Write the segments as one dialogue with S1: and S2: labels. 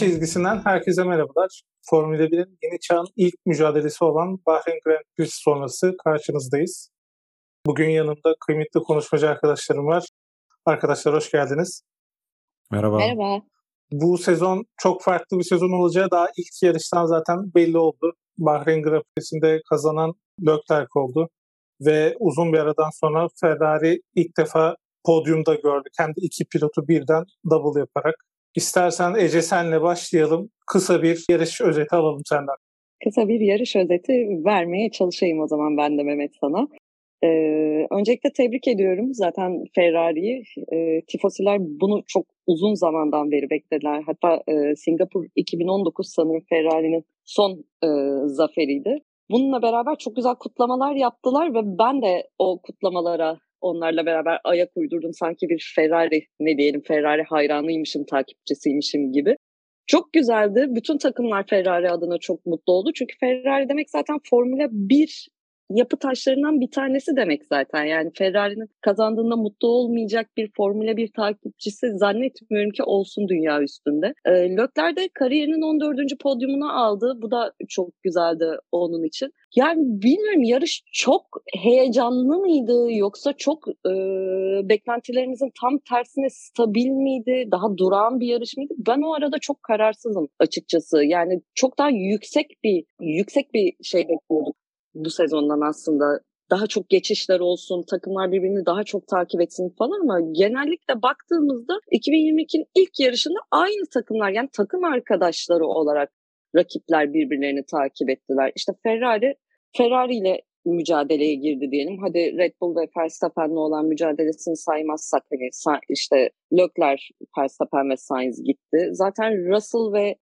S1: Çizgisinden herkese merhabalar. Formula 1'in yeni çağın ilk mücadelesi olan Bahreyn Grand Prix sonrası karşınızdayız. Bugün yanımda kıymetli konuşmacı arkadaşlarım var. Arkadaşlar hoş geldiniz.
S2: Merhaba.
S3: Merhaba.
S1: Bu sezon çok farklı bir sezon olacağı daha ilk yarıştan zaten belli oldu. Bahreyn Grand Prix'sinde kazanan Leclerc oldu. Ve uzun bir aradan sonra Ferrari ilk defa podyumda gördük. Hem de iki pilotu birden double yaparak. İstersen Ece senle başlayalım. Kısa bir yarış özeti alalım senden.
S3: Kısa bir yarış özeti vermeye çalışayım o zaman ben de Mehmet sana. Ee, öncelikle tebrik ediyorum zaten Ferrari'yi. Ee, tifosiler bunu çok uzun zamandan beri beklediler. Hatta e, Singapur 2019 sanırım Ferrari'nin son e, zaferiydi. Bununla beraber çok güzel kutlamalar yaptılar ve ben de o kutlamalara onlarla beraber ayak uydurdum. Sanki bir Ferrari ne diyelim Ferrari hayranıymışım, takipçisiymişim gibi. Çok güzeldi. Bütün takımlar Ferrari adına çok mutlu oldu. Çünkü Ferrari demek zaten Formula 1 yapı taşlarından bir tanesi demek zaten. Yani Ferrari'nin kazandığında mutlu olmayacak bir Formula 1 takipçisi zannetmiyorum ki olsun dünya üstünde. E, Leclerc de kariyerinin 14. podyumunu aldı. Bu da çok güzeldi onun için. Yani bilmiyorum yarış çok heyecanlı mıydı yoksa çok e, beklentilerimizin tam tersine stabil miydi? Daha durağan bir yarış mıydı? Ben o arada çok kararsızım açıkçası. Yani çok daha yüksek bir yüksek bir şey bekliyorduk bu sezondan aslında daha çok geçişler olsun, takımlar birbirini daha çok takip etsin falan ama genellikle baktığımızda 2022'nin ilk yarışında aynı takımlar yani takım arkadaşları olarak rakipler birbirlerini takip ettiler. İşte Ferrari Ferrari ile mücadeleye girdi diyelim. Hadi Red Bull ve Verstappen'le olan mücadelesini saymazsak hani işte Leclerc, Verstappen ve Sainz gitti. Zaten Russell ve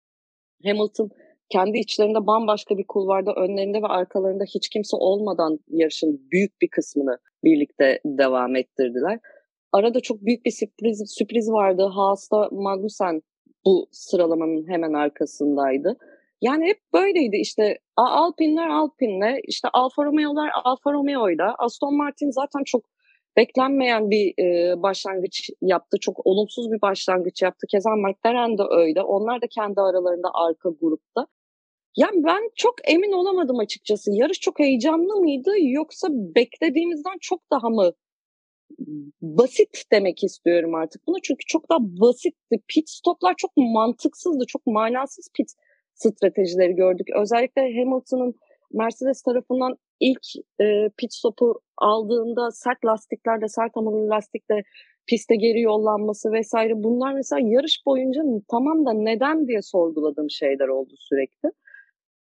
S3: Hamilton kendi içlerinde bambaşka bir kulvarda önlerinde ve arkalarında hiç kimse olmadan yarışın büyük bir kısmını birlikte devam ettirdiler. Arada çok büyük bir sürpriz, sürpriz vardı. Haas'ta Magnussen bu sıralamanın hemen arkasındaydı. Yani hep böyleydi işte Alpinler Alpin'le işte Alfa Romeo'lar Alfa Romeo'yla Aston Martin zaten çok beklenmeyen bir e, başlangıç yaptı. Çok olumsuz bir başlangıç yaptı. Keza McLaren de öyle. Onlar da kendi aralarında arka grupta. Yani ben çok emin olamadım açıkçası. Yarış çok heyecanlı mıydı yoksa beklediğimizden çok daha mı basit demek istiyorum artık bunu. Çünkü çok daha basitti. Pit stoplar çok mantıksızdı. Çok manasız pit stratejileri gördük. Özellikle Hamilton'ın Mercedes tarafından ilk e, pit stopu aldığında sert lastiklerle, sert hamurlu lastikle piste geri yollanması vesaire bunlar mesela yarış boyunca tamam da neden diye sorguladığım şeyler oldu sürekli.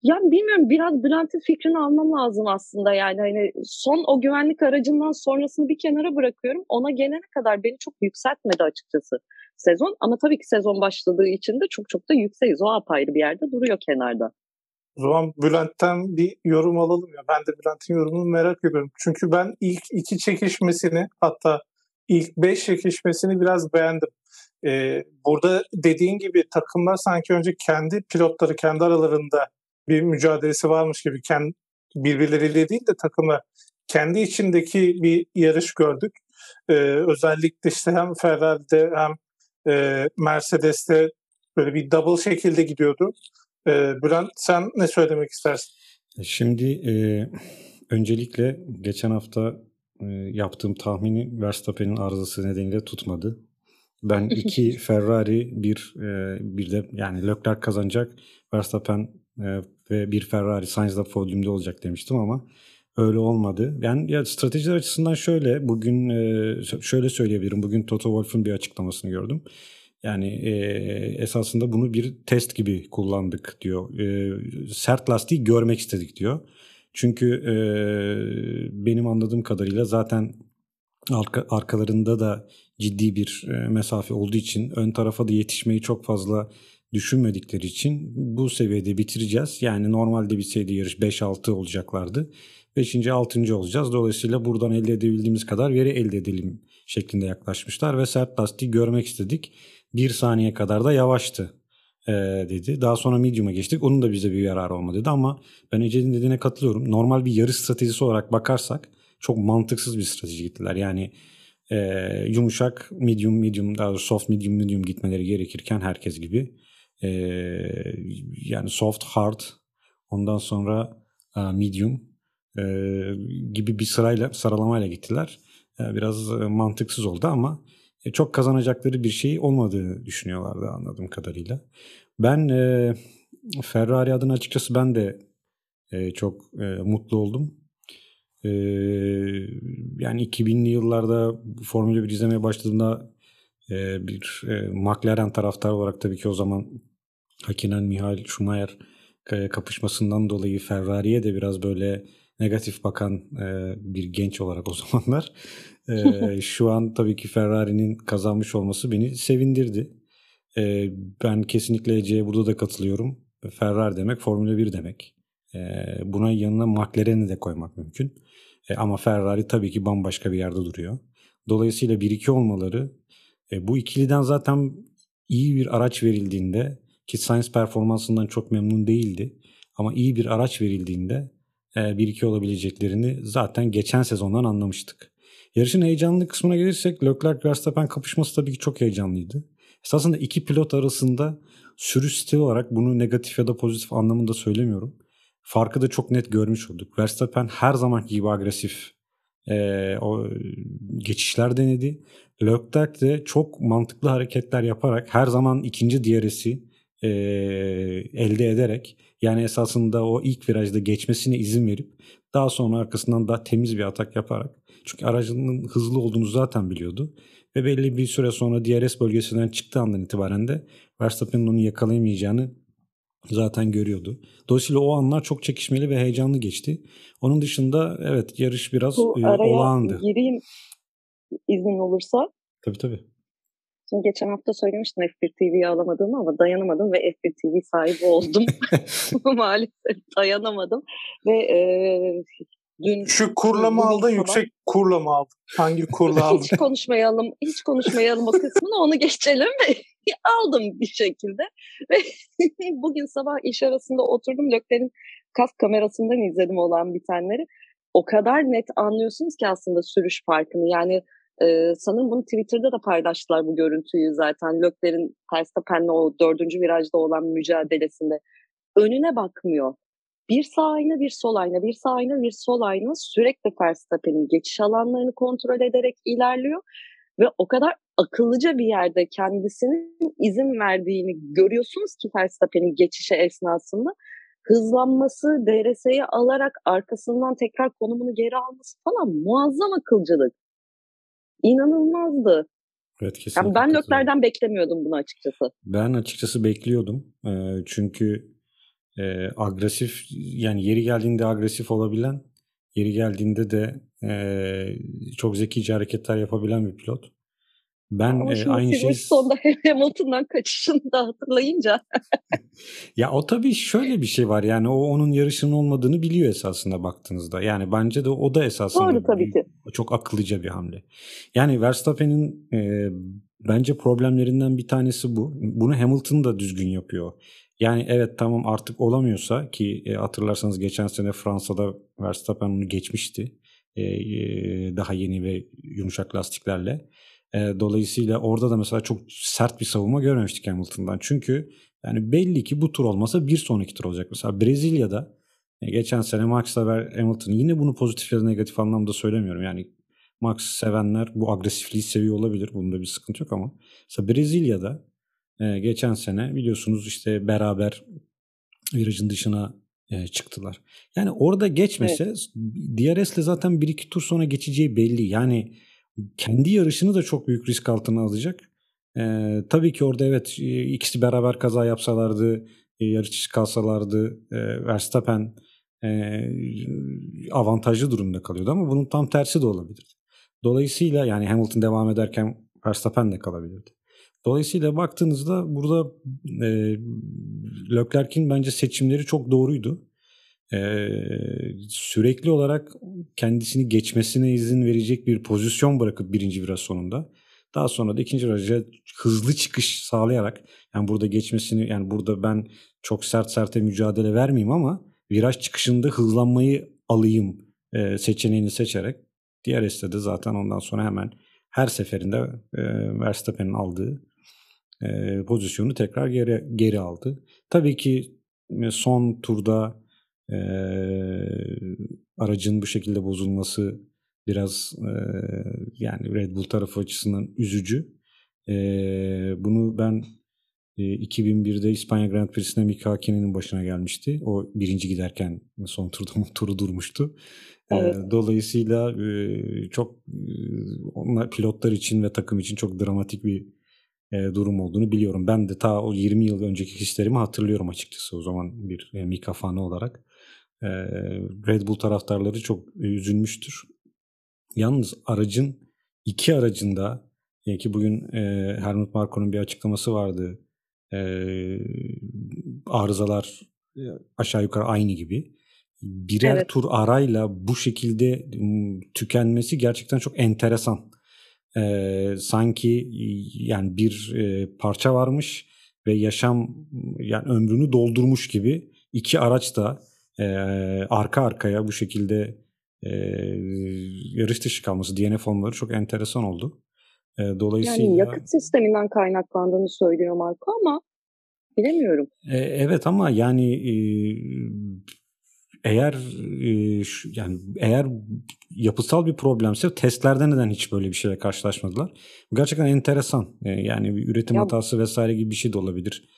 S3: Yani bilmiyorum biraz Bülent'in fikrini almam lazım aslında yani hani son o güvenlik aracından sonrasını bir kenara bırakıyorum. Ona gelene kadar beni çok yükseltmedi açıkçası sezon ama tabii ki sezon başladığı için de çok çok da yükseğiz. O apayrı bir yerde duruyor kenarda.
S1: Zaman Bülent'ten bir yorum alalım ya. Ben de Bülent'in yorumunu merak ediyorum. Çünkü ben ilk iki çekişmesini hatta ilk beş çekişmesini biraz beğendim. Ee, burada dediğin gibi takımlar sanki önce kendi pilotları kendi aralarında bir mücadelesi varmış gibi kendi birbirleriyle değil de takımla kendi içindeki bir yarış gördük. Ee, özellikle işte hem Ferrari'de hem e, Mercedes'te böyle bir double şekilde gidiyordu. Ee, Bülent sen ne söylemek istersin?
S2: Şimdi e, öncelikle geçen hafta e, yaptığım tahmini Verstappen'in arızası nedeniyle tutmadı. Ben iki Ferrari bir e, bir de yani Leclerc kazanacak. Verstappen e, ve bir Ferrari Sainz'da podyumda olacak demiştim ama öyle olmadı. Yani ya stratejiler açısından şöyle bugün e, şöyle söyleyebilirim. Bugün Toto Wolff'un bir açıklamasını gördüm. Yani e, esasında bunu bir test gibi kullandık diyor. E, sert lastiği görmek istedik diyor. Çünkü e, benim anladığım kadarıyla zaten arka, arkalarında da ciddi bir e, mesafe olduğu için ön tarafa da yetişmeyi çok fazla düşünmedikleri için bu seviyede bitireceğiz. Yani normalde bitseydi yarış 5-6 olacaklardı. 5. 6. olacağız. Dolayısıyla buradan elde edebildiğimiz kadar veri elde edelim şeklinde yaklaşmışlar ve sert lastiği görmek istedik. Bir saniye kadar da yavaştı e, dedi. Daha sonra medium'a geçtik. Onun da bize bir yararı olmadı dedi ama ben Ece'nin dediğine katılıyorum. Normal bir yarış stratejisi olarak bakarsak çok mantıksız bir strateji gittiler. Yani e, yumuşak, medium, medium, daha doğrusu soft, medium, medium gitmeleri gerekirken herkes gibi E, yani soft, hard, ondan sonra e, medium e, gibi bir sırayla sıralamayla gittiler. E, biraz e, mantıksız oldu ama çok kazanacakları bir şey olmadığını düşünüyorlardı anladığım kadarıyla. Ben e, Ferrari adına açıkçası ben de e, çok e, mutlu oldum. E, yani 2000'li yıllarda Formula 1 izlemeye başladığımda e, bir e, McLaren taraftar olarak tabii ki o zaman Hakinen Mihail Schumacher e, kapışmasından dolayı Ferrari'ye de biraz böyle negatif bakan e, bir genç olarak o zamanlar e, şu an tabii ki Ferrari'nin kazanmış olması beni sevindirdi. E, ben kesinlikle Ece'ye burada da katılıyorum. Ferrari demek Formula 1 demek. E, buna yanına McLaren'i de koymak mümkün. E, ama Ferrari tabii ki bambaşka bir yerde duruyor. Dolayısıyla 1-2 olmaları e, bu ikiliden zaten iyi bir araç verildiğinde ki Sainz performansından çok memnun değildi. Ama iyi bir araç verildiğinde e, 1-2 olabileceklerini zaten geçen sezondan anlamıştık. Yarışın heyecanlı kısmına gelirsek Leclerc-Verstappen kapışması tabii ki çok heyecanlıydı. Esasında iki pilot arasında sürüş stili olarak bunu negatif ya da pozitif anlamında söylemiyorum. Farkı da çok net görmüş olduk. Verstappen her zaman gibi agresif e, o geçişler denedi. Leclerc de çok mantıklı hareketler yaparak her zaman ikinci DRS'i e, elde ederek yani esasında o ilk virajda geçmesine izin verip daha sonra arkasından daha temiz bir atak yaparak çünkü aracının hızlı olduğunu zaten biliyordu. Ve belli bir süre sonra DRS bölgesinden çıktığı andan itibaren de Verstappen'in onu yakalayamayacağını zaten görüyordu. Dolayısıyla o anlar çok çekişmeli ve heyecanlı geçti. Onun dışında evet yarış biraz Bu e, olağandı.
S3: gireyim izin olursa.
S2: Tabii tabii.
S3: Şimdi geçen hafta söylemiştim F1 TV'yi alamadığımı ama dayanamadım ve F1 TV sahibi oldum. Maalesef dayanamadım. Ve e,
S1: Dün Şu kurla mı aldın, yüksek kurla mı aldın? Hangi kurla aldın?
S3: hiç konuşmayalım, hiç konuşmayalım o kısmını, onu geçelim. Aldım bir şekilde. Ve bugün sabah iş arasında oturdum, Lökler'in kas kamerasından izledim olan bitenleri. O kadar net anlıyorsunuz ki aslında sürüş farkını. Yani e, sanırım bunu Twitter'da da paylaştılar bu görüntüyü zaten. Lökler'in Verstappen'le o dördüncü virajda olan mücadelesinde. Önüne bakmıyor bir sağ ayna bir sol ayna, bir sağ ayna bir sol ayna sürekli Verstappen'in geçiş alanlarını kontrol ederek ilerliyor. Ve o kadar akıllıca bir yerde kendisinin izin verdiğini görüyorsunuz ki Verstappen'in geçişe esnasında hızlanması, DRS'yi alarak arkasından tekrar konumunu geri alması falan muazzam akılcılık. İnanılmazdı.
S2: Evet, kesinlikle.
S3: Yani ben Lökler'den beklemiyordum bunu açıkçası.
S2: Ben açıkçası bekliyordum. Çünkü e, agresif yani yeri geldiğinde agresif olabilen, yeri geldiğinde de e, çok zekice hareketler yapabilen bir pilot.
S3: Ben Ama e, aynı şey sonda Hamilton'dan kaçışını da hatırlayınca.
S2: ya o tabii şöyle bir şey var yani o onun yarışının olmadığını biliyor esasında baktığınızda. Yani bence de o da esasında
S3: Doğru, tabii ki.
S2: çok akıllıca bir hamle. Yani Verstappen'in e, bence problemlerinden bir tanesi bu. Bunu Hamilton da düzgün yapıyor. Yani evet tamam artık olamıyorsa ki e, hatırlarsanız geçen sene Fransa'da Verstappen onu geçmişti. E, e, daha yeni ve yumuşak lastiklerle. E, dolayısıyla orada da mesela çok sert bir savunma görmemiştik Hamilton'dan. Çünkü yani belli ki bu tur olmasa bir sonraki tur olacak. Mesela Brezilya'da e, geçen sene Max ve Hamilton yine bunu pozitif ya da negatif anlamda söylemiyorum. Yani Max sevenler bu agresifliği seviyor olabilir. Bunda bir sıkıntı yok ama mesela Brezilya'da e, geçen sene biliyorsunuz işte beraber virajın dışına e, çıktılar. Yani orada geçmese evet. DRS'le zaten bir iki tur sonra geçeceği belli. Yani kendi yarışını da çok büyük risk altına alacak. E, tabii ki orada evet ikisi beraber kaza yapsalardı, e, yarış kalsalardı e, Verstappen e, avantajlı durumda kalıyordu ama bunun tam tersi de olabilirdi. Dolayısıyla yani Hamilton devam ederken Verstappen de kalabilirdi. Dolayısıyla baktığınızda burada e, Leclerc'in bence seçimleri çok doğruydu. E, sürekli olarak kendisini geçmesine izin verecek bir pozisyon bırakıp birinci viraj sonunda daha sonra da ikinci viraja hızlı çıkış sağlayarak yani burada geçmesini yani burada ben çok sert serte mücadele vermeyeyim ama viraj çıkışında hızlanmayı alayım e, seçeneğini seçerek diğer de zaten ondan sonra hemen her seferinde e, Verstappen'in aldığı e, pozisyonu tekrar geri geri aldı. Tabii ki e, son turda e, aracın bu şekilde bozulması biraz e, yani Red Bull tarafı açısından üzücü. E, bunu ben e, 2001'de İspanya Grand Prix'sinde Mika Hakini'nin başına gelmişti. O birinci giderken son turda motoru durmuştu. Evet. E, dolayısıyla e, çok e, onlar pilotlar için ve takım için çok dramatik bir e, durum olduğunu biliyorum. Ben de ta o 20 yıl önceki hislerimi hatırlıyorum açıkçası o zaman bir e, Mika fanı olarak. E, Red Bull taraftarları çok üzülmüştür. Yalnız aracın iki aracında e, ki bugün e, Helmut Marko'nun bir açıklaması vardı. E, arızalar aşağı yukarı aynı gibi. Birer evet. tur arayla bu şekilde tükenmesi gerçekten çok enteresan. E, sanki yani bir e, parça varmış ve yaşam yani ömrünü doldurmuş gibi iki araç da e, arka arkaya bu şekilde e, yarış dışı kalması DNF olmaları çok enteresan oldu. E, dolayısıyla
S3: yani yakıt sisteminden kaynaklandığını söylüyor Marco ama bilemiyorum.
S2: E, evet ama yani e, eğer e, şu, yani eğer yapısal bir problemse testlerde neden hiç böyle bir şeyle karşılaşmadılar? Bu gerçekten enteresan. E, yani bir üretim ya, hatası vesaire gibi bir şey de olabilir.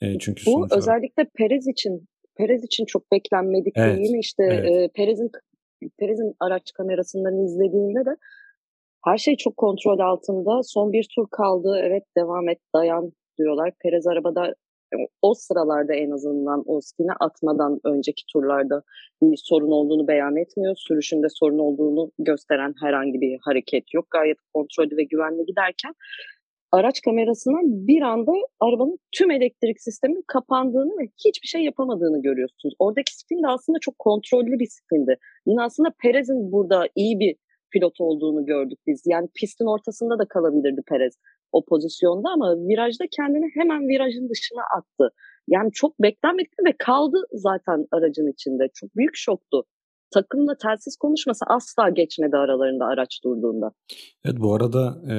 S2: E, çünkü
S3: bu sonuçta... özellikle Perez için Perez için çok beklenmedik evet, değil mi? İşte evet. e, Perez'in Perez'in araç kamerasından izlediğinde de her şey çok kontrol altında. Son bir tur kaldı. Evet devam et dayan diyorlar. Perez arabada o sıralarda en azından o spine atmadan önceki turlarda bir sorun olduğunu beyan etmiyor. Sürüşünde sorun olduğunu gösteren herhangi bir hareket yok. Gayet kontrollü ve güvenli giderken araç kamerasından bir anda arabanın tüm elektrik sisteminin kapandığını ve hiçbir şey yapamadığını görüyorsunuz. Oradaki spin de aslında çok kontrollü bir spindi. Yine aslında Perez'in burada iyi bir pilot olduğunu gördük biz. Yani pistin ortasında da kalabilirdi Perez o pozisyonda ama virajda kendini hemen virajın dışına attı. Yani çok beklenmedik ve kaldı zaten aracın içinde. Çok büyük şoktu. Takımla telsiz konuşması asla geçmedi aralarında araç durduğunda.
S2: Evet bu arada e,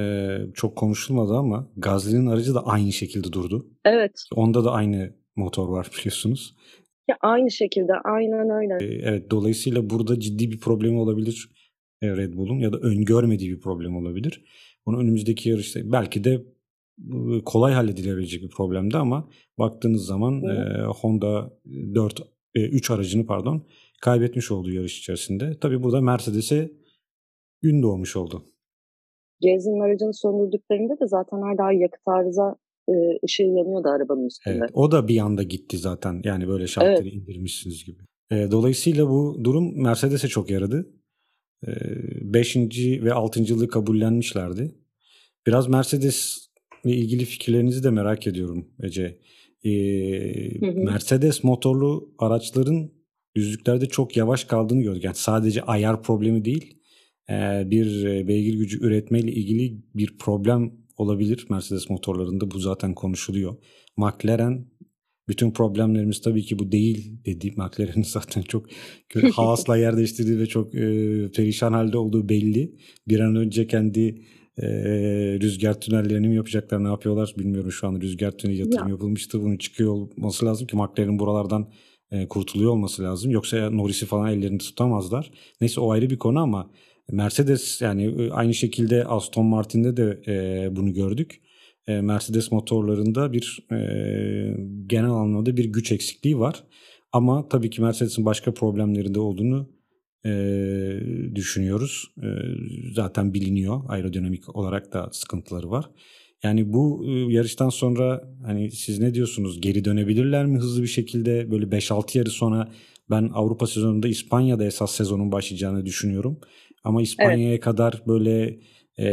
S2: çok konuşulmadı ama Gazli'nin aracı da aynı şekilde durdu.
S3: Evet.
S2: Onda da aynı motor var biliyorsunuz.
S3: Ya aynı şekilde aynen öyle.
S2: E, evet dolayısıyla burada ciddi bir problemi olabilir e, Red Bull'un ya da öngörmediği bir problem olabilir. Bunu önümüzdeki yarışta belki de kolay halledilebilecek bir problemdi ama baktığınız zaman e, Honda 4 e, 3 aracını pardon kaybetmiş olduğu yarış içerisinde. Tabii burada Mercedes'e gün doğmuş oldu.
S3: Gezin aracını söndürdüklerinde de zaten hala yakıt arıza e, ışığı yanıyordu arabanın üstünde.
S2: Evet, o da bir anda gitti zaten. Yani böyle şartları evet. indirmişsiniz gibi. E, dolayısıyla bu durum Mercedes'e çok yaradı. 5. ve 6. yılı kabullenmişlerdi. Biraz Mercedes ile ilgili fikirlerinizi de merak ediyorum Ece. Ee, Mercedes motorlu araçların düzlüklerde çok yavaş kaldığını gördük. Yani sadece ayar problemi değil, bir beygir gücü üretmeyle ilgili bir problem olabilir Mercedes motorlarında. Bu zaten konuşuluyor. McLaren bütün problemlerimiz tabii ki bu değil dedi. McLaren'in zaten çok Haas'la yer değiştirdiği ve çok e, perişan halde olduğu belli. Bir an önce kendi e, rüzgar tünellerini mi yapacaklar ne yapıyorlar bilmiyorum şu an rüzgar tüneli yatırım ya. yapılmıştı. Bunun çıkıyor olması lazım ki McLaren buralardan e, kurtuluyor olması lazım. Yoksa Norris'i falan ellerini tutamazlar. Neyse o ayrı bir konu ama Mercedes yani aynı şekilde Aston Martin'de de e, bunu gördük. E, Mercedes motorlarında bir e, genel anlamda bir güç eksikliği var. Ama tabii ki Mercedes'in başka problemlerinde olduğunu e, düşünüyoruz. E, zaten biliniyor aerodinamik olarak da sıkıntıları var. Yani bu e, yarıştan sonra hani siz ne diyorsunuz? Geri dönebilirler mi hızlı bir şekilde? Böyle 5-6 yarı sonra ben Avrupa sezonunda İspanya'da esas sezonun başlayacağını düşünüyorum. Ama İspanya'ya evet. kadar böyle e,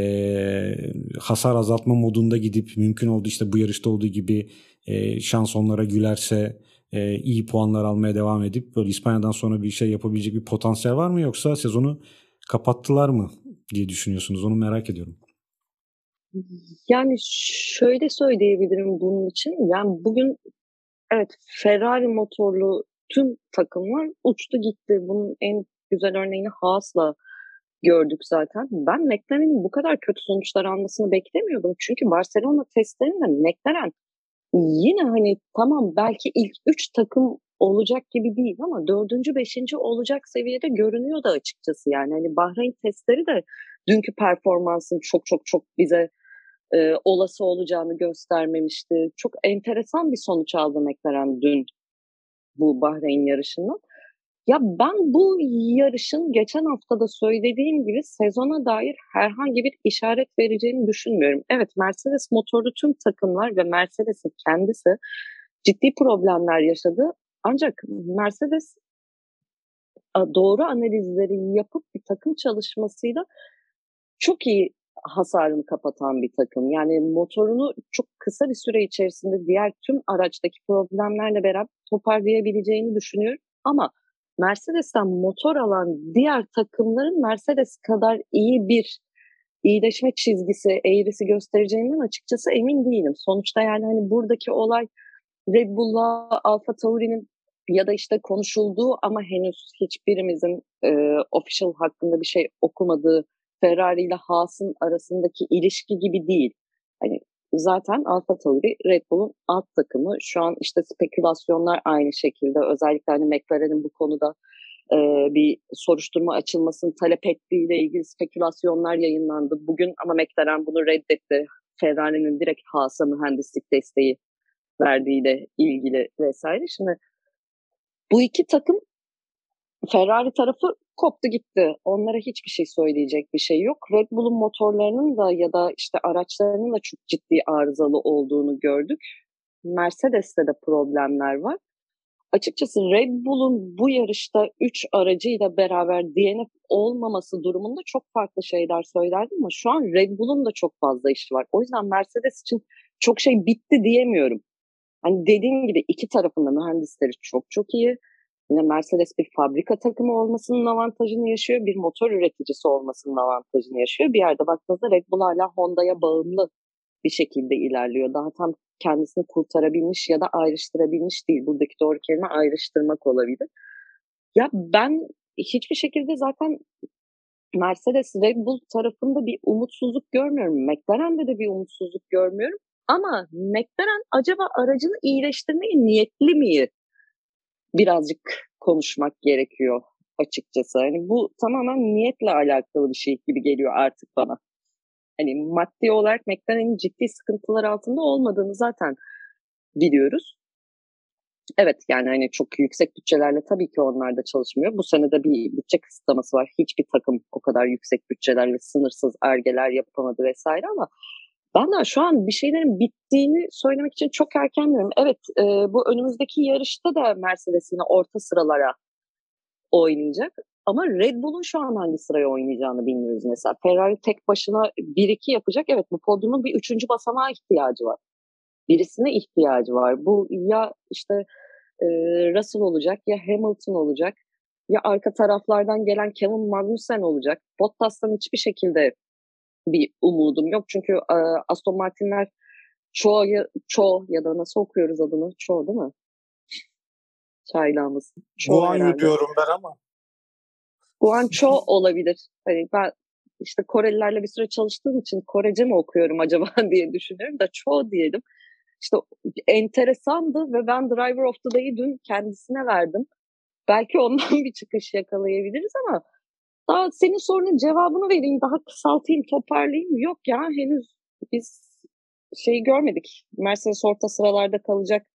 S2: hasar azaltma modunda gidip mümkün oldu işte bu yarışta olduğu gibi e, şans onlara gülerse e, iyi puanlar almaya devam edip böyle İspanya'dan sonra bir şey yapabilecek bir potansiyel var mı yoksa sezonu kapattılar mı diye düşünüyorsunuz onu merak ediyorum.
S3: Yani şöyle söyleyebilirim bunun için. Yani bugün evet Ferrari motorlu tüm takımlar uçtu gitti. Bunun en güzel örneğini Haas'la gördük zaten. Ben McLaren'in bu kadar kötü sonuçlar almasını beklemiyordum. Çünkü Barcelona testlerinde McLaren yine hani tamam belki ilk üç takım olacak gibi değil ama dördüncü, beşinci olacak seviyede görünüyor da açıkçası yani. Hani Bahreyn testleri de dünkü performansın çok çok çok bize e, olası olacağını göstermemişti. Çok enteresan bir sonuç aldı McLaren dün bu Bahreyn yarışından. Ya ben bu yarışın geçen hafta da söylediğim gibi sezona dair herhangi bir işaret vereceğini düşünmüyorum. Evet Mercedes motorlu tüm takımlar ve Mercedes'in kendisi ciddi problemler yaşadı. Ancak Mercedes doğru analizleri yapıp bir takım çalışmasıyla çok iyi hasarını kapatan bir takım. Yani motorunu çok kısa bir süre içerisinde diğer tüm araçtaki problemlerle beraber toparlayabileceğini düşünüyorum. Ama Mercedes'ten motor alan diğer takımların Mercedes kadar iyi bir iyileşme çizgisi, eğrisi göstereceğinden açıkçası emin değilim. Sonuçta yani hani buradaki olay Red Bull'la Alfa Tauri'nin ya da işte konuşulduğu ama henüz hiçbirimizin e, official hakkında bir şey okumadığı Ferrari ile Haas'ın arasındaki ilişki gibi değil. Hani zaten Alfa Tauri Red Bull'un alt takımı. Şu an işte spekülasyonlar aynı şekilde. Özellikle hani McLaren'in bu konuda e, bir soruşturma açılmasını talep ettiğiyle ilgili spekülasyonlar yayınlandı bugün ama McLaren bunu reddetti. Ferrari'nin direkt Haas'a mühendislik desteği verdiğiyle ilgili vesaire. Şimdi bu iki takım Ferrari tarafı koptu gitti. Onlara hiçbir şey söyleyecek bir şey yok. Red Bull'un motorlarının da ya da işte araçlarının da çok ciddi arızalı olduğunu gördük. Mercedes'te de problemler var. Açıkçası Red Bull'un bu yarışta 3 aracıyla beraber DNF olmaması durumunda çok farklı şeyler söylerdim ama şu an Red Bull'un da çok fazla işi var. O yüzden Mercedes için çok şey bitti diyemiyorum. Hani dediğim gibi iki tarafında mühendisleri çok çok iyi. Yine Mercedes bir fabrika takımı olmasının avantajını yaşıyor, bir motor üreticisi olmasının avantajını yaşıyor. Bir yerde baktığınızda Red Bull hala Honda'ya bağımlı bir şekilde ilerliyor. Daha tam kendisini kurtarabilmiş ya da ayrıştırabilmiş değil. Buradaki doğru kelime ayrıştırmak olabilir. Ya ben hiçbir şekilde zaten Mercedes Red Bull tarafında bir umutsuzluk görmüyorum. McLaren'de de bir umutsuzluk görmüyorum. Ama McLaren acaba aracını iyileştirmeye niyetli mi? Birazcık konuşmak gerekiyor açıkçası. Hani bu tamamen niyetle alakalı bir şey gibi geliyor artık bana. Hani maddi olarak McLaren'in ciddi sıkıntılar altında olmadığını zaten biliyoruz. Evet yani hani çok yüksek bütçelerle tabii ki onlar da çalışmıyor. Bu sene de bir bütçe kısıtlaması var. Hiçbir takım o kadar yüksek bütçelerle sınırsız ergeler yapamadı vesaire ama de şu an bir şeylerin bittiğini söylemek için çok erken diyorum. Evet e, bu önümüzdeki yarışta da Mercedes yine orta sıralara oynayacak. Ama Red Bull'un şu an hangi sıraya oynayacağını bilmiyoruz mesela. Ferrari tek başına 1-2 yapacak. Evet bu podyumun bir üçüncü basamağa ihtiyacı var. Birisine ihtiyacı var. Bu ya işte e, Russell olacak ya Hamilton olacak ya arka taraflardan gelen Kevin Magnussen olacak. Bottas'tan hiçbir şekilde bir umudum yok. Çünkü e, Aston Martin'ler çoğu, çoğu ya da nasıl okuyoruz adını? Çoğu değil mi? Çaylağımız.
S1: Guanyu diyorum ben ama.
S3: Guancho olabilir. Hani ben işte Korelilerle bir süre çalıştığım için Korece mi okuyorum acaba diye düşünüyorum da çoğu diyelim. İşte enteresandı ve ben Driver of the Day'i dün kendisine verdim. Belki ondan bir çıkış yakalayabiliriz ama daha senin sorunun cevabını vereyim, daha kısaltayım, toparlayayım. Yok ya henüz biz şeyi görmedik. Mercedes orta sıralarda kalacak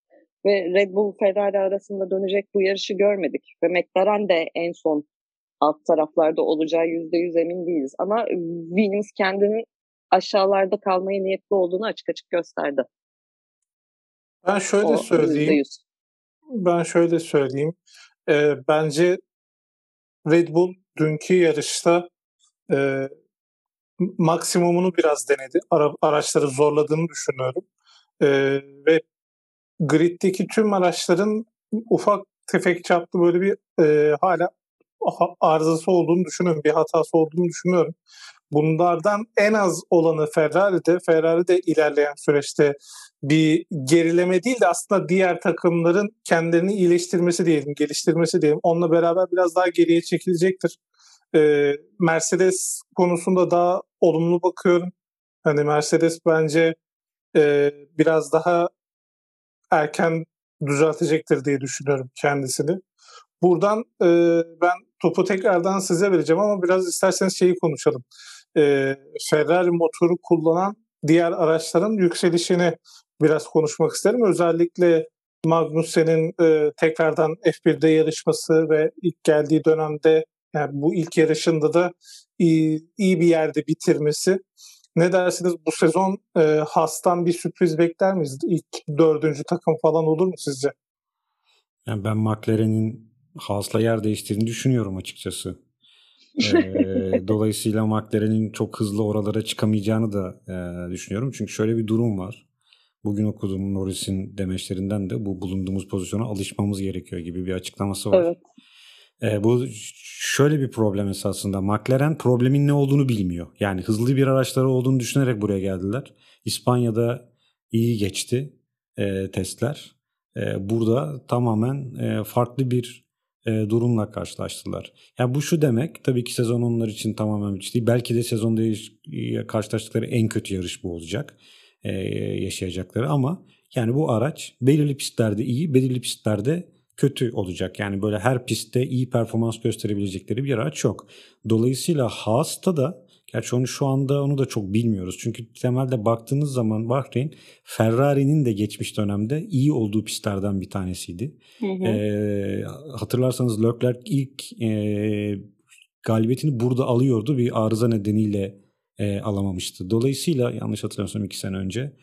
S3: ve Red Bull Ferrari arasında dönecek bu yarışı görmedik. Ve McLaren de en son alt taraflarda olacağı yüzde yüz emin değiliz. Ama Williams kendinin aşağılarda kalmaya niyetli olduğunu açık açık gösterdi.
S1: Ben şöyle o, söyleyeyim. %100. Ben şöyle söyleyeyim. Ee, bence Red Bull dünkü yarışta e, maksimumunu biraz denedi. Ara, araçları zorladığını düşünüyorum. E, ve griddeki tüm araçların ufak tefek çaplı böyle bir e, hala arızası olduğunu düşünüyorum. Bir hatası olduğunu düşünüyorum. Bunlardan en az olanı Ferrari'de. Ferrari'de ilerleyen süreçte bir gerileme değil de aslında diğer takımların kendilerini iyileştirmesi diyelim, geliştirmesi diyelim. Onunla beraber biraz daha geriye çekilecektir. E, Mercedes konusunda daha olumlu bakıyorum. Hani Mercedes bence e, biraz daha erken düzeltecektir diye düşünüyorum kendisini. Buradan e, ben topu tekrardan size vereceğim ama biraz isterseniz şeyi konuşalım. E, Ferrari motoru kullanan diğer araçların yükselişini biraz konuşmak isterim. Özellikle Magnussen'in e, tekrardan F1'de yarışması ve ilk geldiği dönemde yani bu ilk yarışında da iyi, iyi bir yerde bitirmesi. Ne dersiniz bu sezon e, Haas'tan bir sürpriz bekler miyiz? İlk dördüncü takım falan olur mu sizce?
S2: Yani ben McLaren'in Haas'la yer değiştirdiğini düşünüyorum açıkçası. ee, dolayısıyla McLaren'in çok hızlı oralara çıkamayacağını da e, düşünüyorum. Çünkü şöyle bir durum var. Bugün okuduğum Norris'in demeçlerinden de bu bulunduğumuz pozisyona alışmamız gerekiyor gibi bir açıklaması var. Evet. E, bu şöyle bir problem esasında. McLaren problemin ne olduğunu bilmiyor. Yani hızlı bir araçları olduğunu düşünerek buraya geldiler. İspanya'da iyi geçti e, testler. E, burada tamamen e, farklı bir e, durumla karşılaştılar. Yani bu şu demek tabii ki sezon onlar için tamamen müthiş değil. Belki de sezonda karşılaştıkları en kötü yarış bu olacak. E, yaşayacakları ama yani bu araç belirli pistlerde iyi, belirli pistlerde kötü olacak. Yani böyle her pistte iyi performans gösterebilecekleri bir araç yok. Dolayısıyla Haas'ta da gerçi onu şu anda onu da çok bilmiyoruz. Çünkü temelde baktığınız zaman Bahreyn Ferrari'nin de geçmiş dönemde iyi olduğu pistlerden bir tanesiydi. Hı hı. Ee, hatırlarsanız Leclerc ilk e, galibiyetini burada alıyordu. Bir arıza nedeniyle e, alamamıştı. Dolayısıyla yanlış hatırlamıyorsam iki sene önce.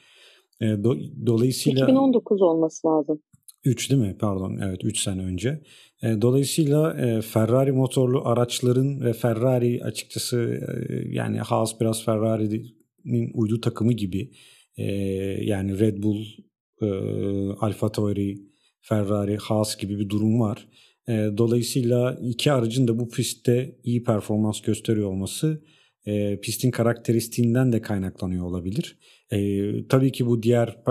S2: E, do, dolayısıyla
S3: 2019 olması lazım.
S2: 3 değil mi? Pardon. Evet 3 sene önce. E, dolayısıyla e, Ferrari motorlu araçların ve Ferrari açıkçası e, yani Haas biraz Ferrari'nin uydu takımı gibi. Yani Red Bull, Alfa Tauri, Ferrari, Haas gibi bir durum var. Dolayısıyla iki aracın da bu pistte iyi performans gösteriyor olması pistin karakteristiğinden de kaynaklanıyor olabilir. E, tabii ki bu diğer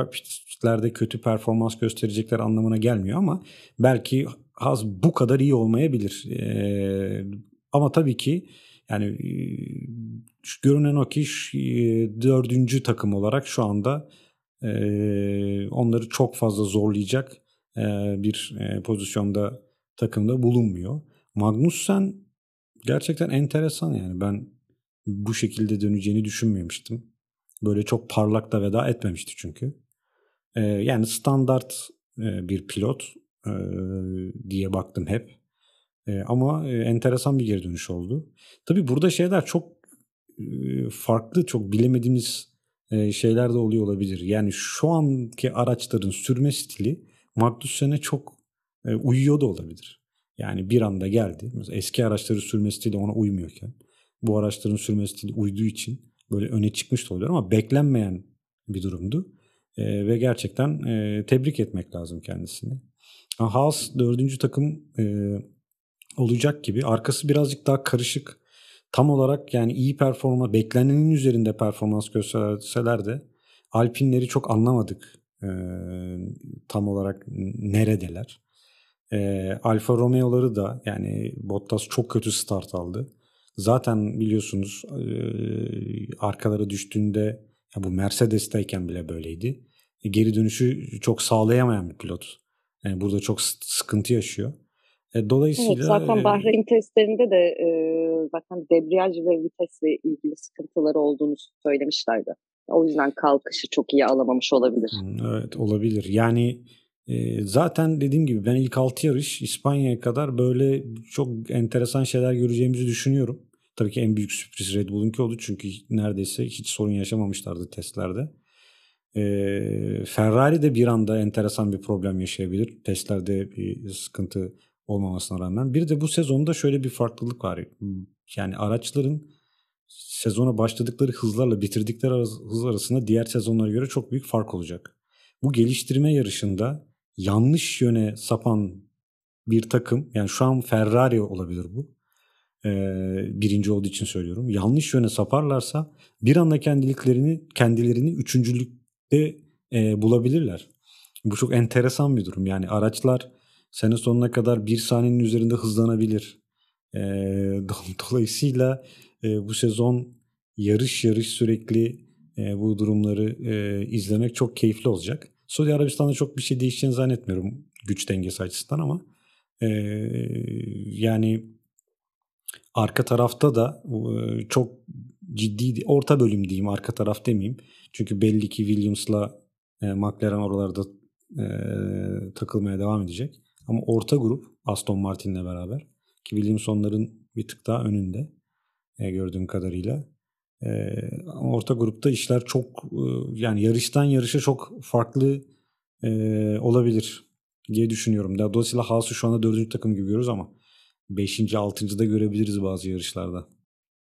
S2: pistlerde kötü performans gösterecekler anlamına gelmiyor ama belki az bu kadar iyi olmayabilir. E, ama tabii ki yani e, görünen o ki e, dördüncü takım olarak şu anda e, onları çok fazla zorlayacak e, bir e, pozisyonda takımda bulunmuyor. Magnussen gerçekten enteresan yani ben bu şekilde döneceğini düşünmemiştim. Böyle çok parlak da veda etmemişti çünkü. Ee, yani standart e, bir pilot e, diye baktım hep. E, ama enteresan bir geri dönüş oldu. Tabii burada şeyler çok farklı, çok bilemediğimiz şeyler de oluyor olabilir. Yani şu anki araçların sürme stili Magnussen'e çok e, uyuyor da olabilir. Yani bir anda geldi. Mesela eski araçları sürme stili ona uymuyorken bu araçların sürme stili uyduğu için böyle öne çıkmış da oluyor ama beklenmeyen bir durumdu. E, ve gerçekten e, tebrik etmek lazım kendisini. Haas dördüncü takım e, olacak gibi. Arkası birazcık daha karışık. Tam olarak yani iyi performa, beklenenin üzerinde performans gösterseler de Alpinleri çok anlamadık e, tam olarak neredeler. E, Alfa Romeo'ları da yani Bottas çok kötü start aldı. Zaten biliyorsunuz arkalara düştüğünde ya bu Mercedes'teyken bile böyleydi. E, geri dönüşü çok sağlayamayan bir pilot. Yani burada çok sıkıntı yaşıyor. E, dolayısıyla evet,
S3: zaten Bahreyn testlerinde de e, zaten debriyaj ve vitesle ilgili sıkıntıları olduğunu söylemişlerdi. O yüzden kalkışı çok iyi alamamış olabilir.
S2: Evet olabilir. Yani e, zaten dediğim gibi ben ilk 6 yarış İspanya'ya kadar böyle çok enteresan şeyler göreceğimizi düşünüyorum. Tabii ki en büyük sürpriz Red Bull'unki oldu çünkü neredeyse hiç sorun yaşamamışlardı testlerde. Ee, Ferrari de bir anda enteresan bir problem yaşayabilir. Testlerde bir sıkıntı olmamasına rağmen. Bir de bu sezonda şöyle bir farklılık var. Yani araçların sezona başladıkları hızlarla bitirdikleri hız arasında diğer sezonlara göre çok büyük fark olacak. Bu geliştirme yarışında yanlış yöne sapan bir takım yani şu an Ferrari olabilir bu birinci olduğu için söylüyorum. Yanlış yöne saparlarsa bir anda kendiliklerini kendilerini üçüncülükte e, bulabilirler. Bu çok enteresan bir durum. Yani araçlar sene sonuna kadar bir saniyenin üzerinde hızlanabilir. E, dolayısıyla e, bu sezon yarış yarış sürekli e, bu durumları e, izlemek çok keyifli olacak. Suudi Arabistan'da çok bir şey değişeceğini zannetmiyorum güç dengesi açısından ama e, yani arka tarafta da e, çok ciddi orta bölüm diyeyim arka taraf demeyeyim. Çünkü belli ki Williams'la e, McLaren oralarda e, takılmaya devam edecek. Ama orta grup Aston Martin'le beraber ki Williams onların bir tık daha önünde gördüğüm kadarıyla. E, orta grupta işler çok yani yarıştan yarışa çok farklı olabilir diye düşünüyorum. Dolayısıyla Haas'ı şu anda dördüncü takım gibi görüyoruz ama beşinci, altıncı da görebiliriz bazı yarışlarda.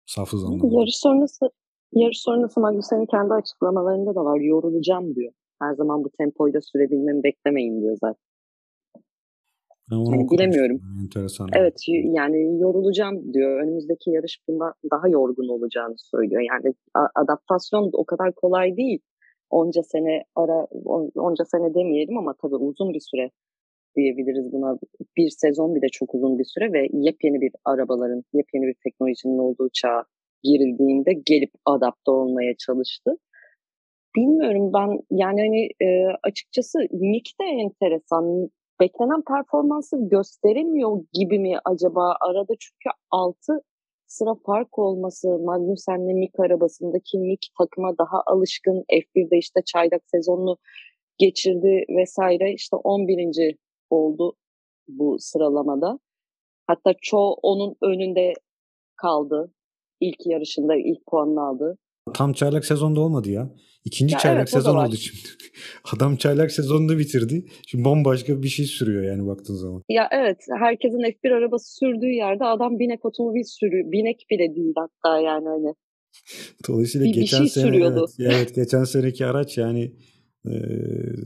S2: Safız anlamında.
S3: Yarış sonrası, yarış sonrası Magnussen'in kendi açıklamalarında da var. Yorulacağım diyor. Her zaman bu tempoyu da sürebilmemi beklemeyin diyor zaten. Yani bilemiyorum.
S2: Enteresan.
S3: Evet yani yorulacağım diyor. Önümüzdeki yarış bunda daha yorgun olacağını söylüyor. Yani adaptasyon o kadar kolay değil. Onca sene ara onca sene demeyelim ama tabii uzun bir süre diyebiliriz buna. Bir sezon bir de çok uzun bir süre ve yepyeni bir arabaların, yepyeni bir teknolojinin olduğu çağa girildiğinde gelip adapte olmaya çalıştı. Bilmiyorum ben yani hani e, açıkçası Mick de enteresan. Beklenen performansı gösteremiyor gibi mi acaba arada çünkü 6 sıra fark olması Magnussen'le Mick arabasındaki Mick takıma daha alışkın F1'de işte çaylak sezonunu geçirdi vesaire işte 11 oldu bu sıralamada. Hatta çoğu onun önünde kaldı. İlk yarışında ilk puanını aldı.
S2: Tam çaylak sezonda olmadı ya. İkinci ya çaylak evet, sezon oldu şimdi. Adam çaylak sezonunu bitirdi. Şimdi bambaşka bir şey sürüyor yani baktığın zaman.
S3: Ya evet herkesin F1 arabası sürdüğü yerde adam binek otomobil sürüyor. Binek bile değil hatta yani hani.
S2: Dolayısıyla bir, geçen bir şey sene sürüyordu. Evet, evet geçen seneki araç yani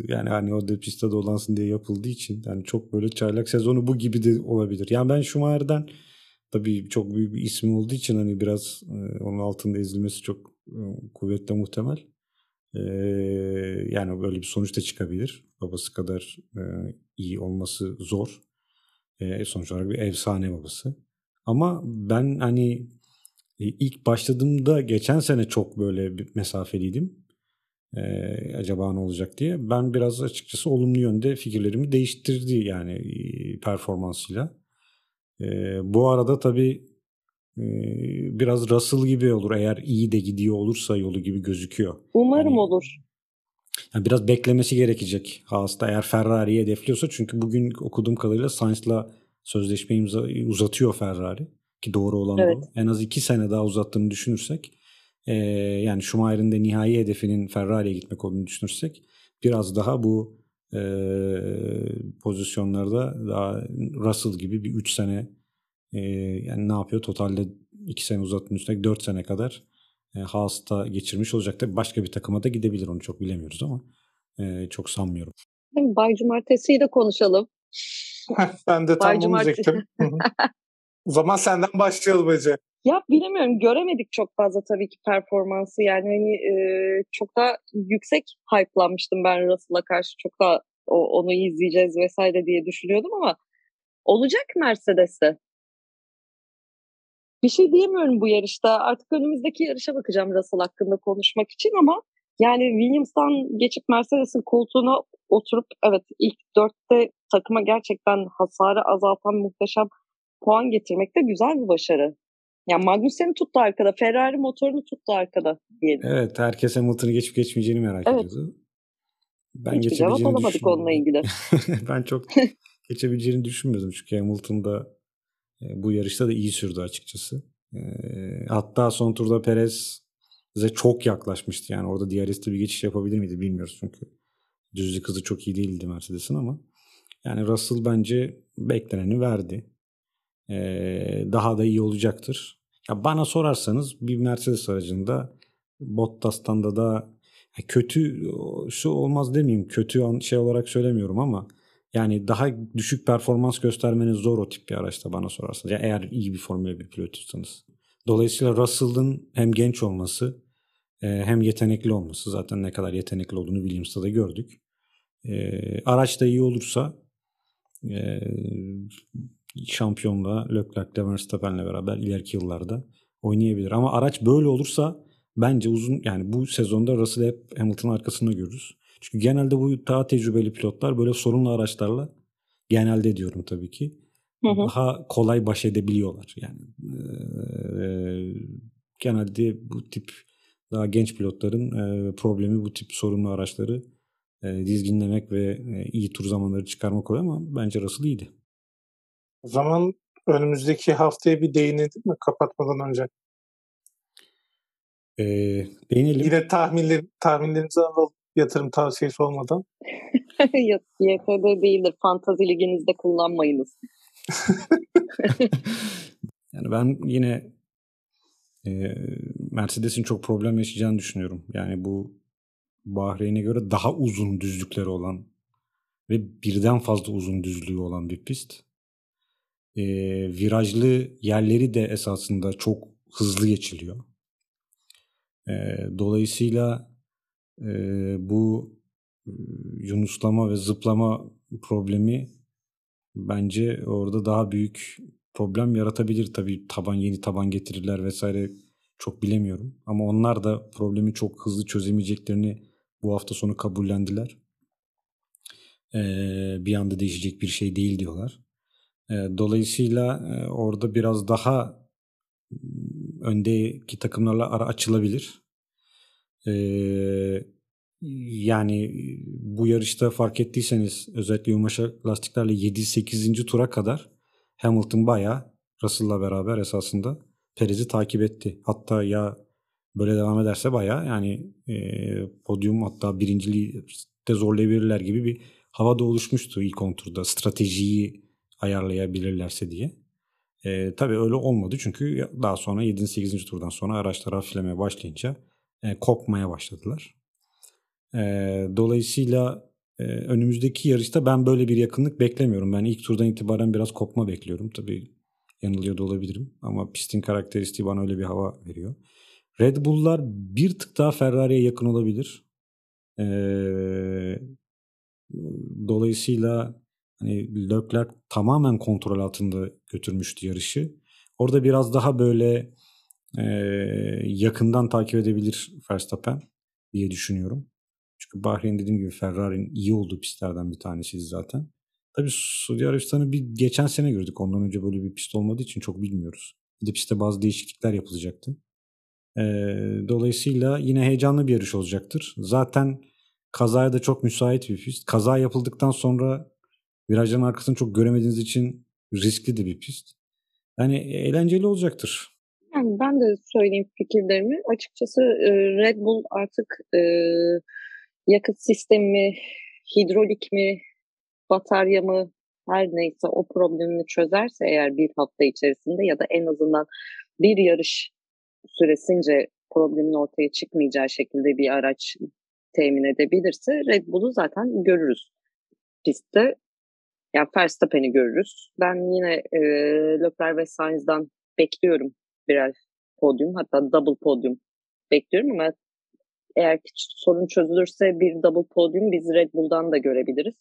S2: yani hani o da pistte dolansın diye yapıldığı için yani çok böyle çaylak sezonu bu gibi de olabilir. Yani ben Schumacher'den tabii çok büyük bir ismi olduğu için hani biraz onun altında ezilmesi çok kuvvetle muhtemel. yani böyle bir sonuç da çıkabilir. Babası kadar iyi olması zor. sonuç olarak bir efsane babası. Ama ben hani ilk başladığımda geçen sene çok böyle bir mesafeliydim e, acaba ne olacak diye. Ben biraz açıkçası olumlu yönde fikirlerimi değiştirdi yani e, performansıyla. E, bu arada tabii e, biraz Russell gibi olur eğer iyi de gidiyor olursa yolu gibi gözüküyor.
S3: Umarım yani, olur.
S2: Yani biraz beklemesi gerekecek Haas'ta eğer Ferrari'yi hedefliyorsa çünkü bugün okuduğum kadarıyla Sainz'la sözleşmeyi uzatıyor Ferrari ki doğru olan evet. bu. En az iki sene daha uzattığını düşünürsek e, yani Schumacher'in de nihai hedefinin Ferrari'ye gitmek olduğunu düşünürsek biraz daha bu e, pozisyonlarda daha Russell gibi bir 3 sene e, yani ne yapıyor totalde 2 sene uzattığın üstüne 4 sene kadar e, Haas'ta geçirmiş olacak. Tabii başka bir takıma da gidebilir onu çok bilemiyoruz ama e, çok sanmıyorum.
S3: Bay Cumartesi'yi de konuşalım.
S1: ben de tam bunu diyecektim. o zaman senden başlayalım Ece.
S3: Ya bilemiyorum göremedik çok fazla tabii ki performansı yani hani e, çok da yüksek hype'lanmıştım ben Russell'a karşı çok da o, onu izleyeceğiz vesaire diye düşünüyordum ama olacak Mercedes'te. Bir şey diyemiyorum bu yarışta. Artık önümüzdeki yarışa bakacağım Russell hakkında konuşmak için ama yani Williams'tan geçip Mercedes'in koltuğuna oturup evet ilk dörtte takıma gerçekten hasarı azaltan muhteşem puan getirmek de güzel bir başarı. Yani Magnussen'i tuttu arkada. Ferrari motorunu tuttu arkada diyelim.
S2: Evet. Herkes Hamilton'ı geçip geçmeyeceğini merak evet. ediyordu.
S3: Ben Hiçbir cevap alamadık onunla ilgili.
S2: ben çok geçebileceğini düşünmüyordum. Çünkü Hamilton'da e, bu yarışta da iyi sürdü açıkçası. E, hatta son turda Perez bize çok yaklaşmıştı. Yani orada DRS'te bir geçiş yapabilir miydi bilmiyoruz çünkü. Düzlük hızı çok iyi değildi Mercedes'in ama yani Russell bence bekleneni verdi. Ee, daha da iyi olacaktır. Ya bana sorarsanız bir Mercedes aracında Bottas'tan da da kötü şu olmaz demeyeyim. Kötü şey olarak söylemiyorum ama yani daha düşük performans göstermeniz zor o tip bir araçta bana sorarsanız. Yani eğer iyi bir Formula 1 pilotuysanız. Dolayısıyla Russell'ın hem genç olması e, hem yetenekli olması zaten ne kadar yetenekli olduğunu Williams'ta da gördük. E, araç da iyi olursa e, şampiyonla Leclerc ve Verstappen'le beraber ileriki yıllarda oynayabilir. Ama araç böyle olursa bence uzun yani bu sezonda Russell hep Hamilton'ın arkasında görürüz. Çünkü genelde bu daha tecrübeli pilotlar böyle sorunlu araçlarla genelde diyorum tabii ki hı hı. daha kolay baş edebiliyorlar. Yani e, genelde bu tip daha genç pilotların e, problemi bu tip sorunlu araçları e, dizginlemek ve e, iyi tur zamanları çıkarmak oluyor ama bence Russell iyiydi.
S1: O zaman önümüzdeki haftaya bir değinelim mi kapatmadan önce?
S2: Ee, değinelim.
S1: Yine tahminler, tahminlerinizi alalım yatırım tavsiyesi olmadan.
S3: YTD değildir. Fantazi liginizde kullanmayınız.
S2: yani ben yine e, Mercedes'in çok problem yaşayacağını düşünüyorum. Yani bu Bahreyn'e göre daha uzun düzlükleri olan ve birden fazla uzun düzlüğü olan bir pist. E, virajlı yerleri de esasında çok hızlı geçiliyor. E, dolayısıyla e, bu yunuslama ve zıplama problemi bence orada daha büyük problem yaratabilir. Tabii taban yeni taban getirirler vesaire çok bilemiyorum. Ama onlar da problemi çok hızlı çözemeyeceklerini bu hafta sonu kabullendiler. Ee, bir anda değişecek bir şey değil diyorlar. Ee, dolayısıyla e, orada biraz daha öndeki takımlarla ara açılabilir. Ee, yani bu yarışta fark ettiyseniz özellikle yumuşak lastiklerle 7-8. tura kadar Hamilton bayağı Russell'la beraber esasında Perez'i takip etti. Hatta ya böyle devam ederse bayağı yani e, podyum hatta birinciliği de zorlayabilirler gibi bir hava da oluşmuştu ilk on turda stratejiyi ayarlayabilirlerse diye. E, tabii öyle olmadı çünkü daha sonra 7. 8. turdan sonra araçlar hafiflemeye başlayınca e, kopmaya başladılar. E, dolayısıyla e, önümüzdeki yarışta ben böyle bir yakınlık beklemiyorum. Ben ilk turdan itibaren biraz kopma bekliyorum. Tabii yanılıyor da olabilirim ama pistin karakteristiği bana öyle bir hava veriyor. Red Bull'lar bir tık daha Ferrari'ye yakın olabilir. Ee, dolayısıyla hani Leclerc tamamen kontrol altında götürmüştü yarışı. Orada biraz daha böyle e, yakından takip edebilir Verstappen diye düşünüyorum. Çünkü Bahreyn dediğim gibi Ferrari'nin iyi olduğu pistlerden bir tanesiydi zaten. Tabii Suudi Arabistan'ı bir geçen sene gördük. Ondan önce böyle bir pist olmadığı için çok bilmiyoruz. Bir de pistte bazı değişiklikler yapılacaktı. Ee, dolayısıyla yine heyecanlı bir yarış olacaktır. Zaten kazaya da çok müsait bir pist. Kaza yapıldıktan sonra virajların arkasını çok göremediğiniz için riskli de bir pist. Yani eğlenceli olacaktır.
S3: Yani ben de söyleyeyim fikirlerimi. Açıkçası Red Bull artık e, yakıt sistemi, hidrolik mi, batarya mı her neyse o problemini çözerse eğer bir hafta içerisinde ya da en azından bir yarış süresince problemin ortaya çıkmayacağı şekilde bir araç temin edebilirse Red Bull'u zaten görürüz pistte. Yani Verstappen'i görürüz. Ben yine e, Leclerc ve Sainz'dan bekliyorum birer podyum hatta double podyum bekliyorum ama eğer sorun çözülürse bir double podyum biz Red Bull'dan da görebiliriz.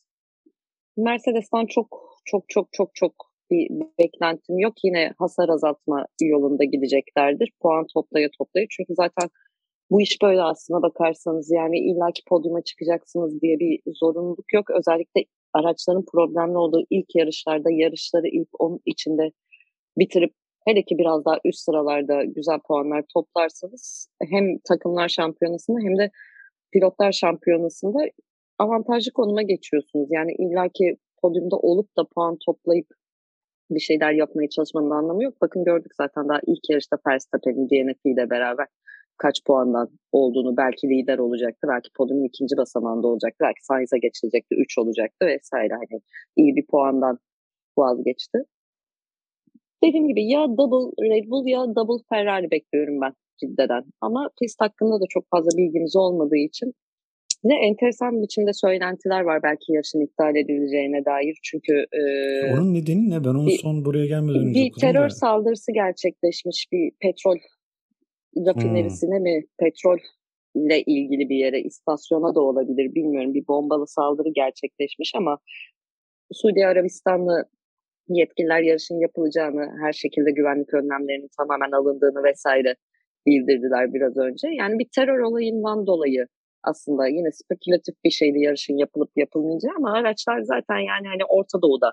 S3: Mercedes'ten çok çok çok çok çok bir beklentim yok. Yine hasar azaltma yolunda gideceklerdir. Puan toplaya toplaya. Çünkü zaten bu iş böyle aslına bakarsanız yani illaki podyuma çıkacaksınız diye bir zorunluluk yok. Özellikle araçların problemli olduğu ilk yarışlarda yarışları ilk onun içinde bitirip hele ki biraz daha üst sıralarda güzel puanlar toplarsanız hem takımlar şampiyonasında hem de pilotlar şampiyonasında avantajlı konuma geçiyorsunuz. Yani illaki podyumda olup da puan toplayıp bir şeyler yapmaya çalışmanın anlamı yok. Bakın gördük zaten daha ilk yarışta Verstappen'in DNF ile beraber kaç puandan olduğunu belki lider olacaktı. Belki podyumun ikinci basamağında olacaktı. Belki Sainz'a geçilecekti. Üç olacaktı vesaire. Hani iyi bir puandan vazgeçti. Dediğim gibi ya double Red Bull ya double Ferrari bekliyorum ben ciddeden. Ama pist hakkında da çok fazla bilgimiz olmadığı için ne enteresan biçimde söylentiler var belki yarışın iptal edileceğine dair. Çünkü e,
S2: onun nedeni ne? Ben onu bir, son buraya gelmeden önce
S3: Bir terör da. saldırısı gerçekleşmiş bir petrol rafinerisine hmm. mi petrol ile ilgili bir yere istasyona da olabilir bilmiyorum bir bombalı saldırı gerçekleşmiş ama Suudi Arabistanlı Yetkililer yarışın yapılacağını, her şekilde güvenlik önlemlerinin tamamen alındığını vesaire bildirdiler biraz önce. Yani bir terör olayından dolayı aslında yine spekülatif bir şeydi yarışın yapılıp yapılmayacağı ama araçlar zaten yani hani Orta Doğu'da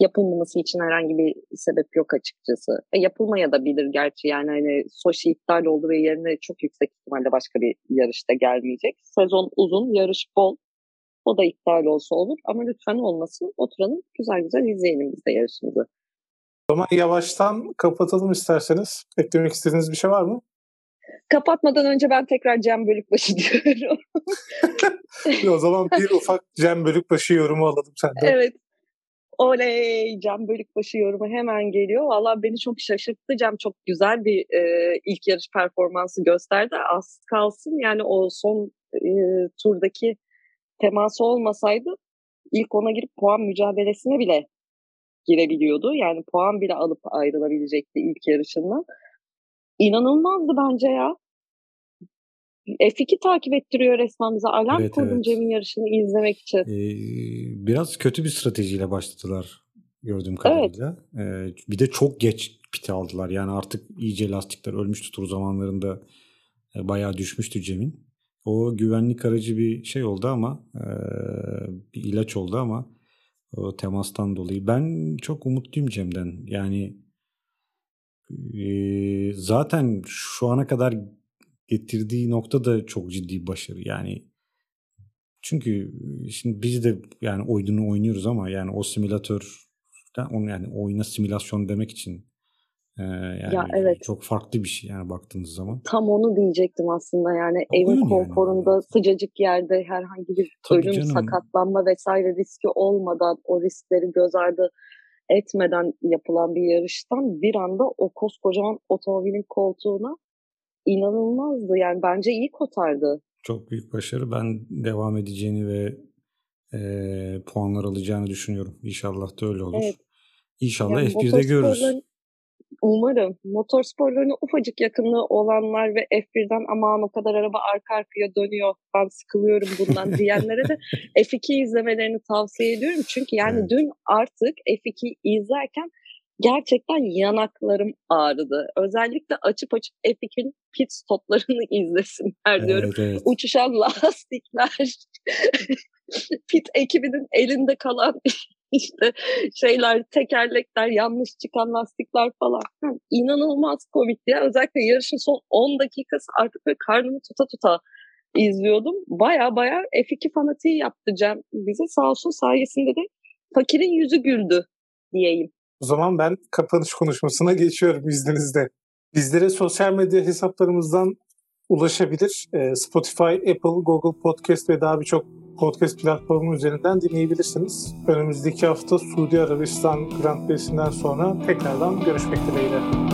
S3: yapılmaması için herhangi bir sebep yok açıkçası. E, yapılmaya da bilir gerçi yani hani Sochi iptal oldu ve yerine çok yüksek ihtimalle başka bir yarışta gelmeyecek. Sezon uzun, yarış bol. O da iptal olsa olur ama lütfen olmasın. Oturalım güzel güzel izleyelim biz de yarışımızı.
S1: O zaman yavaştan kapatalım isterseniz. Eklemek istediğiniz bir şey var mı?
S3: Kapatmadan önce ben tekrar Cem Bölükbaşı diyorum.
S1: o zaman bir ufak Cem Bölükbaşı yorumu alalım senden.
S3: Evet. Oley Cem Bölükbaşı yorumu hemen geliyor. Valla beni çok şaşırttı. Cem çok güzel bir e, ilk yarış performansı gösterdi. Az kalsın yani o son e, turdaki teması olmasaydı ilk ona girip puan mücadelesine bile girebiliyordu. Yani puan bile alıp ayrılabilecekti ilk yarışından. İnanılmazdı bence ya. F2 takip ettiriyor resmen bize. Alarm evet, kurdum evet. Cem'in yarışını izlemek için.
S2: Ee, biraz kötü bir stratejiyle başladılar gördüğüm kadarıyla. Evet. Ee, bir de çok geç piti aldılar. Yani artık iyice lastikler ölmüştü tur zamanlarında. E, bayağı düşmüştü Cem'in. O güvenlik aracı bir şey oldu ama e, bir ilaç oldu ama o temastan dolayı. Ben çok umutluyum Cem'den. Yani e, zaten şu ana kadar getirdiği nokta da çok ciddi başarı. Yani çünkü şimdi biz de yani oyunu oynuyoruz ama yani o simülatör onu yani oyuna simülasyon demek için e, yani ya evet. çok farklı bir şey yani baktığınız zaman.
S3: Tam onu diyecektim aslında yani o evin konforunda yani. sıcacık yerde herhangi bir Tabii ölüm, canım. sakatlanma vesaire riski olmadan o riskleri göz ardı etmeden yapılan bir yarıştan bir anda o koskocaman otomobilin koltuğuna inanılmazdı. Yani bence iyi kotardı.
S2: Çok büyük başarı. Ben devam edeceğini ve e, puanlar alacağını düşünüyorum. İnşallah da öyle olur. Evet. İnşallah yani F1'de görürüz.
S3: Umarım. Motorsporlarına ufacık yakınlığı olanlar ve F1'den aman o kadar araba arka arkaya dönüyor ben sıkılıyorum bundan diyenlere de F2 izlemelerini tavsiye ediyorum. Çünkü yani evet. dün artık F2 izlerken gerçekten yanaklarım ağrıdı. Özellikle açıp açıp F2'nin pit stoplarını izlesinler diyorum. Evet, evet. Uçuşan lastikler, pit ekibinin elinde kalan işte şeyler, tekerlekler, yanlış çıkan lastikler falan. İnanılmaz komik ya. Özellikle yarışın son 10 dakikası artık böyle karnımı tuta tuta izliyordum. Baya baya F2 fanatiği yaptı Cem bize. Sağ olsun sayesinde de fakirin yüzü güldü diyeyim.
S1: O zaman ben kapanış konuşmasına geçiyorum izninizle. Bizlere sosyal medya hesaplarımızdan ulaşabilir. Spotify, Apple, Google Podcast ve daha birçok podcast platformu üzerinden dinleyebilirsiniz. Önümüzdeki hafta Suudi Arabistan Grand Prix'sinden sonra tekrardan görüşmek dileğiyle.